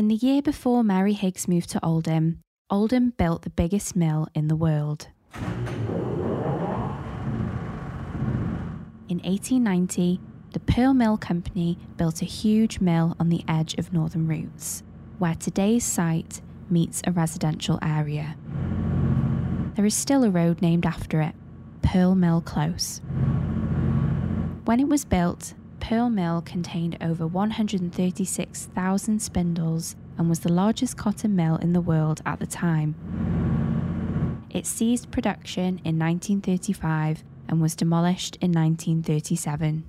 In the year before Mary Higgs moved to Oldham, Oldham built the biggest mill in the world. In 1890, the Pearl Mill Company built a huge mill on the edge of Northern Roots, where today's site meets a residential area. There is still a road named after it, Pearl Mill Close. When it was built, Pearl Mill contained over 136,000 spindles and was the largest cotton mill in the world at the time. It ceased production in 1935 and was demolished in 1937.